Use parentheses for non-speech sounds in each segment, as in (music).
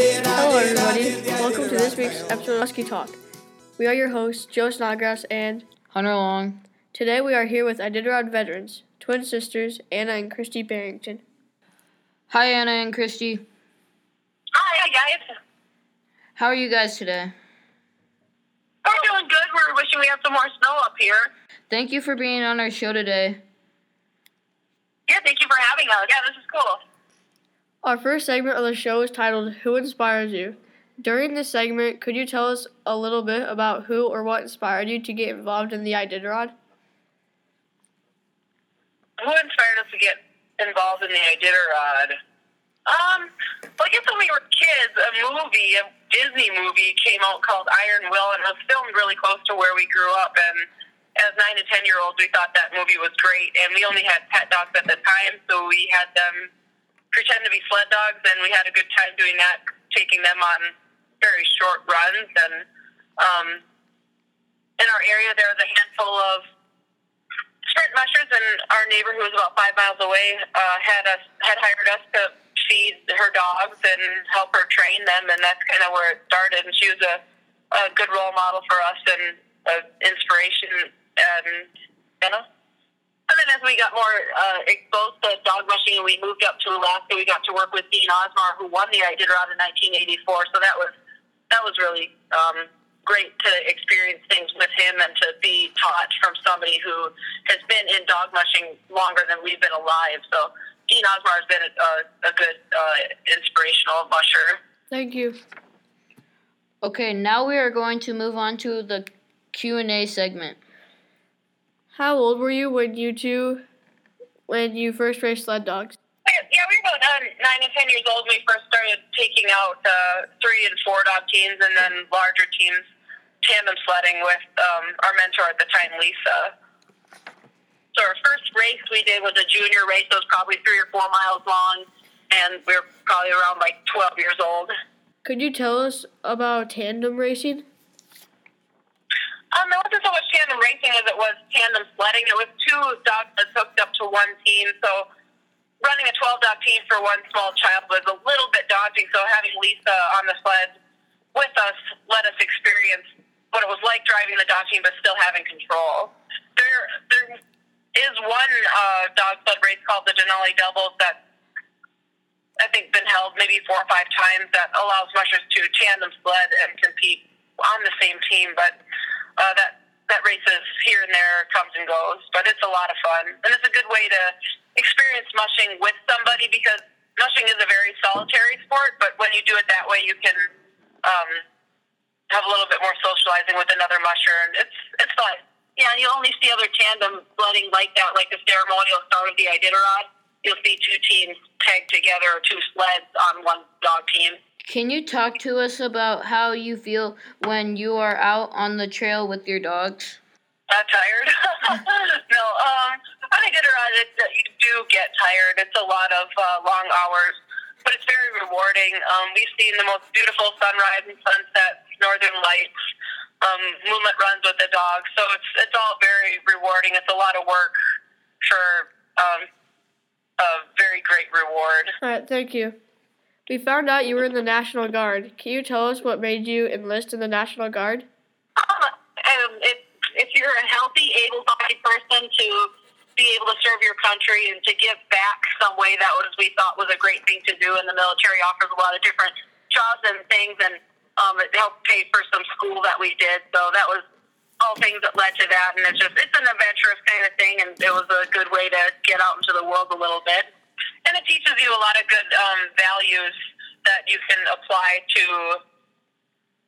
Hello, everybody. Welcome to this week's episode of Husky Talk. We are your hosts, Joe Snodgrass, and Hunter Long. today we are here with Iditarod veterans, twin sisters, Anna and Kristy Berington. Hi, Anna and Kristy. Hi, guys. How are you guys today? We're doing good. We're wishing we had some more snow up here. Thank you for being on our show today. Yeah, thank you for having us. Yeah, this is cool. Our first segment of the show is titled Who Inspires You? During this segment, could you tell us a little bit about who or what inspired you to get involved in the Iditarod? Who inspired us to get involved in the Iditarod? Um, I guess when we were kids, a movie, a Disney movie, came out called Iron Will, and it was filmed really close to where we grew up. And as nine and ten year olds, we thought that movie was great. And we only had pet dogs at the time, so we had them pretend to be sled dogs, and we had a good time doing that, taking them on very short runs. And um, in our area, there was a handful of sprint mushers, and our neighbor, who was about five miles away, uh, had us had hired us to feed her dogs and help her train them, and that's kind of where it started. And she was a, a good role model for us and an inspiration. And you know. And then as we got more uh, exposed to dog mushing and we moved up to Alaska, we got to work with Dean Osmar, who won the Iditarod in 1984. So that was that was really um, great to experience things with him and to be taught from somebody who has been in dog mushing longer than we've been alive. So Dean Osmar has been a, a, a good uh, inspirational musher. Thank you. Okay, now we are going to move on to the Q&A segment. How old were you when you two, when you first raced sled dogs? Yeah, we were about nine and ten years old when we first started taking out uh, three and four dog teams, and then larger teams, tandem sledding with um, our mentor at the time, Lisa. So our first race we did was a junior race. It was probably three or four miles long, and we were probably around like twelve years old. Could you tell us about tandem racing? Um, it wasn't so much tandem racing as it was tandem sledding. It was two dogs that hooked up to one team, so running a 12 dog team for one small child was a little bit daunting. So having Lisa on the sled with us let us experience what it was like driving the dog team, but still having control. There, there is one uh, dog sled race called the Denali Doubles that I think been held maybe four or five times that allows mushers to tandem sled and compete on the same team, but uh, that that races here and there comes and goes, but it's a lot of fun, and it's a good way to experience mushing with somebody because mushing is a very solitary sport. But when you do it that way, you can um, have a little bit more socializing with another musher, and it's it's fun. Yeah, you only see other tandem sledding like that, like the ceremonial start of the Iditarod. You'll see two teams tagged together, or two sleds on one dog team. Can you talk to us about how you feel when you are out on the trail with your dogs? Not tired. (laughs) no, um, on Iditarod, it, that you do get tired. It's a lot of uh, long hours, but it's very rewarding. Um, we've seen the most beautiful sunrise and sunsets, northern lights, um, moonlit runs with the dogs. So it's it's all very rewarding. It's a lot of work for um, a very great reward. All right, thank you. We found out you were in the National Guard. Can you tell us what made you enlist in the National Guard? um, if, if you're a healthy, able-bodied person to be able to serve your country and to give back some way, that was we thought was a great thing to do. And the military offers a lot of different jobs and things, and um, it helped pay for some school that we did. So that was all things that led to that. And it's just it's an adventurous kind of thing, and it was a good way to get out into the world a little bit. And it teaches you a lot of good um, values that you can apply to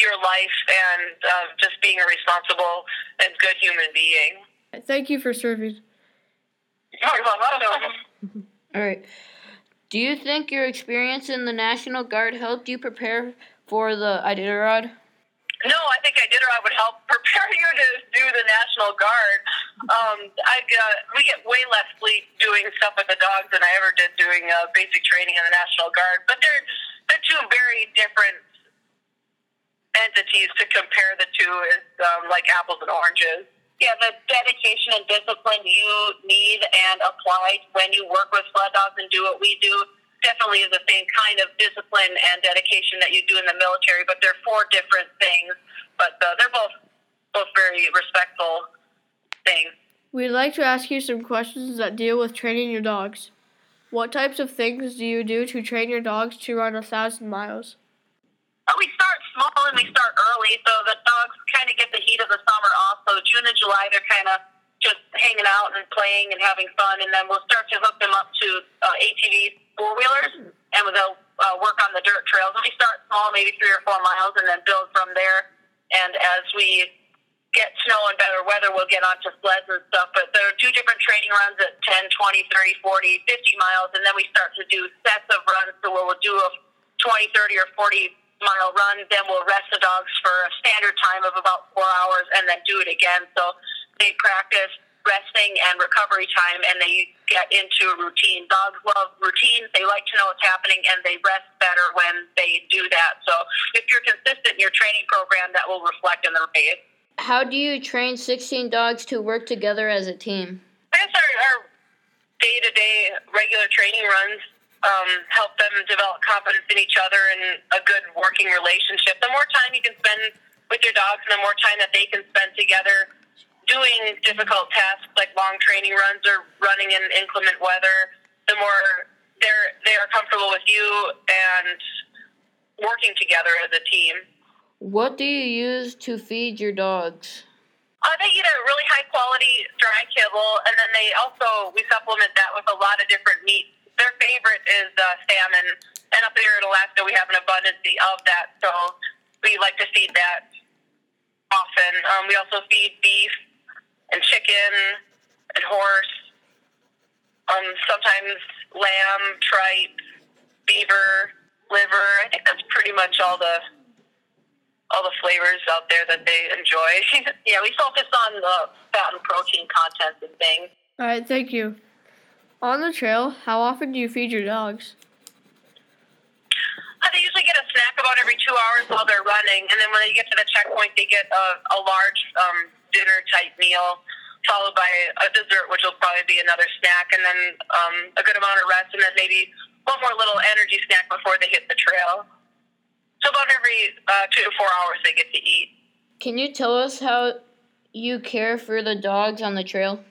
your life and uh, just being a responsible and good human being. Thank you for serving. (laughs) All right. Do you think your experience in the National Guard helped you prepare for the Iditarod? No, I think Iditarod would help (laughs) prepare you to do the National Guard. Um, I uh, we get way less sleep doing stuff with the dogs than I ever did doing uh, basic training in the National Guard. But they're they're two very different entities to compare the two is um, like apples and oranges. Yeah, the dedication and discipline you need and apply when you work with sled dogs and do what we do definitely is the same kind of discipline and dedication that you do in the military, but they're four different things. But uh, they're both both very respectful things. We'd like to ask you some questions that deal with training your dogs. What types of things do you do to train your dogs to run a thousand miles? Uh, we start small and we start early, so the dogs kind of get the heat of the summer off. So June and July, they're kind of just hanging out and playing and having fun, and then we'll start to hook them up to uh, ATV four wheelers, and they'll uh, work on the dirt trails. We start small, maybe three or four miles, and then build from there. And as we get snow and better weather, we'll get onto sleds and stuff. But there are two different training runs at 10, 20, 30, 40, 50 miles, and then we start to do sets of runs. So we'll do a 20, 30, or 40 mile run, then we'll rest the dogs for a standard time of about four hours, and then do it again. So they practice resting and recovery time, and they get into a routine. Dogs love routines; they like to know what's happening, and they rest better when they do that. So if you're consistent in your training program, that will reflect in the race. How do you train 16 dogs to work together as a team? I guess our, our day-to-day regular training runs um, help them develop confidence in each other and a good working relationship. The more time you can spend with your dogs, and the more time that they can spend together doing difficult tasks like long training runs or running in inclement weather, the more they're they are comfortable with you and working together as a team. What do you use to feed your dogs? Uh, they eat a really high quality dry kibble, and then they also we supplement that with a lot of different meats. Their favorite is uh, salmon, and up here in Alaska we have an abundance of that, so we like to feed that often. Um, we also feed beef and chicken and horse. Um, sometimes lamb, tripe, beaver, liver. I think that's pretty much all the all the flavors out there that they enjoy. (laughs) yeah, we focus on the fat and protein content and things. All right, thank you. On the trail, how often do you feed your dogs? Uh, they usually get a snack about every two hours while they're running, and then when they get to the checkpoint, they get a, a large um, dinner type meal, followed by a dessert, which will probably be another snack, and then um, a good amount of rest, and then maybe one more little energy snack before they hit the trail. So about every uh, two to four hours they get to eat. Can you tell us how you care for the dogs on the trail?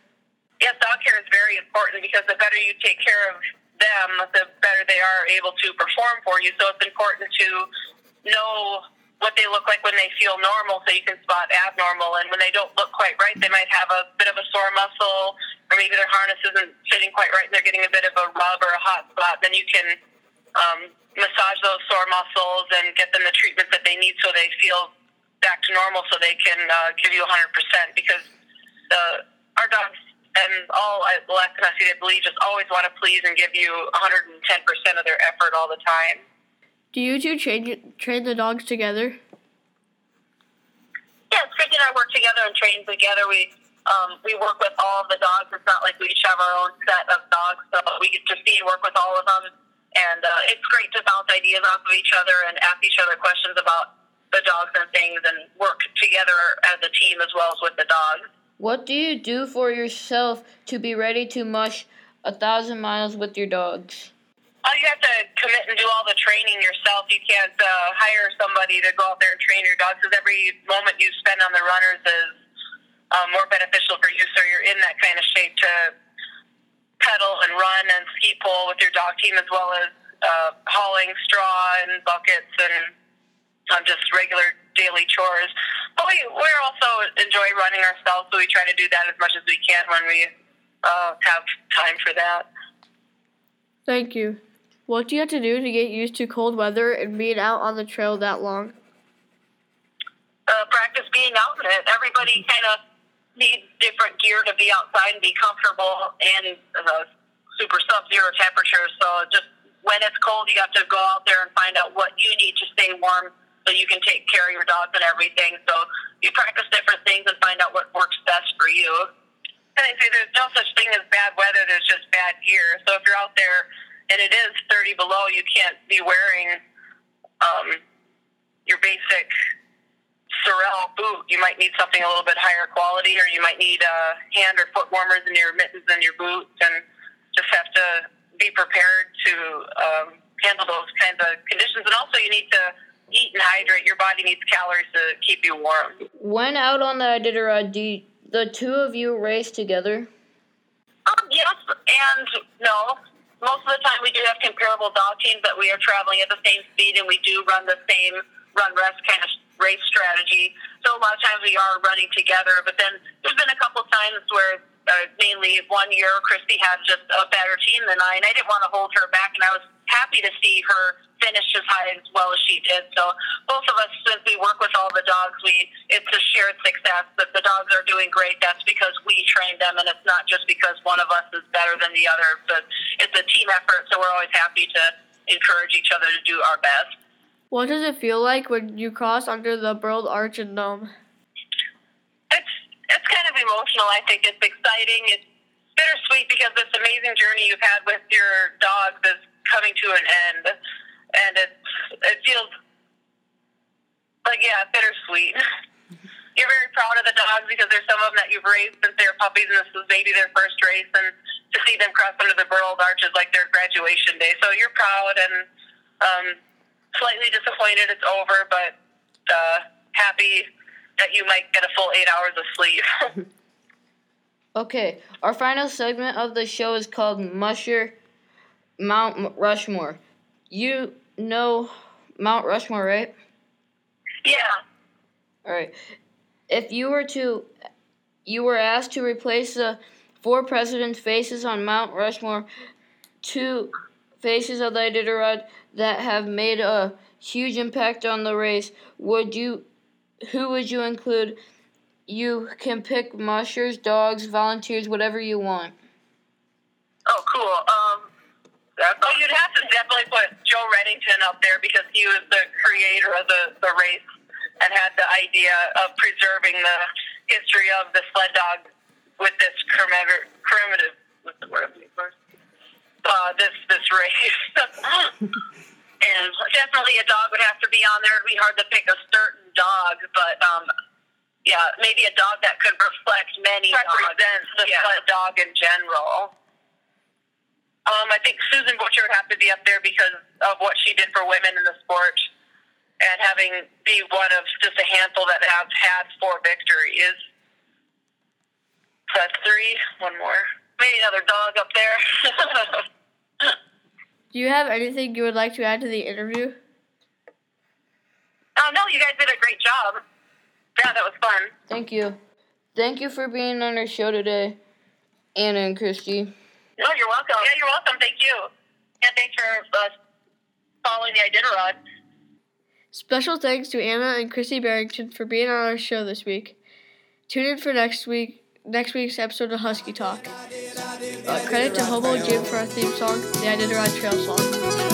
Yes, dog care is very important because the better you take care of them, the better they are able to perform for you. So it's important to know what they look like when they feel normal so you can spot abnormal. And when they don't look quite right, they might have a bit of a sore muscle or maybe their harness isn't fitting quite right and they're getting a bit of a rub or a hot spot. Then you can um, massage those sore muscles and get them the treatment that they need so they feel back to normal so they can uh, give you 100% because the, our dogs and all Husky, I see they believe, just always want to please and give you 110% of their effort all the time. Do you two train, train the dogs together? Yeah, Kristy and I work together and train together. We um, we work with all of the dogs. It's not like we each have our own set of dogs, so we get to see and work with all of them. And uh, it's great to bounce ideas off of each other and ask each other questions about the dogs and things and work together as a team as well as with the dogs. What do you do for yourself to be ready to mush a thousand miles with your dogs? Oh, you have to commit and do all the training yourself. You can't uh, hire somebody to go out there and train your dogs because every moment you spend on the runners is um, more beneficial for you. So you're in that kind of shape to pedal and run and ski pole with your dog team as well as uh, hauling straw and buckets and um, just regular daily chores. But we we also enjoy running ourselves, so we try to do that as much as we can when we uh, have time for that. Thank you. What do you have to do to get used to cold weather and being out on the trail that long? Uh, practice being out in it. Everybody kind of needs different gear to be outside and be comfortable in uh, super sub-zero temperatures. So just when it's cold, you have to go out there and find out what you need to stay warm so you can take care of your dogs and everything. So you practice different things and find out what works best for you. And I say there's no such thing as bad weather, there's just bad gear. So if you're out there and it is 30 below, you can't be wearing um, your basic Sorel boot. You might need something a little bit higher quality, or you might need uh, hand or foot warmers in your mittens and your boots, and just have to be prepared to um, handle those kinds of conditions. And also, you need to eat and hydrate. Your body needs calories to keep you warm. When out on the Iditarod, do you, the two of you race together? Um, yes and no. Most of the time, we do have comparable dog teams that we are traveling at the same speed, and we do run the same run rest kind of race strategy. So a lot of times we are running together. But then there's been a couple times where, uh, mainly one year, Kristy had just a better team than I, and I didn't want to hold her back, and I was happy to see her finish as high as well as she did. So both of us, since we work with all the dogs, we it's a shared success. That the dogs are doing great. That's because we train them, and it's not just because one of us is better than the other. But it's a team effort. So we're always happy to encourage each other to do our best. What does it feel like when you cross under the Burled Arch and Nome? It's it's kind of emotional. I think it's exciting. It's bittersweet because this amazing journey you've had with your dogs is coming to an end, and it's it feels like yeah, bittersweet. (laughs) You're very proud of the dogs because there's some of them that you've raised since they were puppies, and this was maybe their first race, and to see them cross under the Burled Arch is like their graduation day. So you're proud and um, slightly disappointed it's over, but uh, happy that you might get a full eight hours of sleep. (laughs) Okay, our final segment of the show is called Musher Mount Rushmore. You know Mount Rushmore, right? yeah. All right. If you were to, you were asked to replace the four presidents' faces on Mount Rushmore, two faces of the Iditarod that have made a huge impact on the race. Would you, who would you include? You can pick mushers, dogs, volunteers, whatever you want. Oh, cool. Um, oh, you'd have to definitely put Joe Redington up there because he was the creator of the, the race and had the idea of preserving the history of the sled dog with this primitive, primitive what's the word I'm looking for? Uh, this this race. (laughs) and definitely a dog would have to be on there. It'd be hard to pick a certain dog, but um, yeah, maybe a dog that could reflect many represent the yeah. sled dog in general. Um, I think Susan Butcher would have to be up there because of what she did for women in the sport and having be one of just a handful that have had four victories. So that's three. One more. Maybe another dog up there. (laughs) Do you have anything you would like to add to the interview? oh no, you guys did a great job. Yeah, that was fun. Thank you. Thank you for being on our show today, Anna and Kristy. No, you're welcome. Yeah, you're welcome. Thank you. And thanks for uh, following the Iditarod. Special thanks to Anna and Kristy Berington for being on our show this week. Tune in for next week next week's episode of Husky Talk. Uh, credit to Hobo Jim for our theme song, the Iditarod Trail song.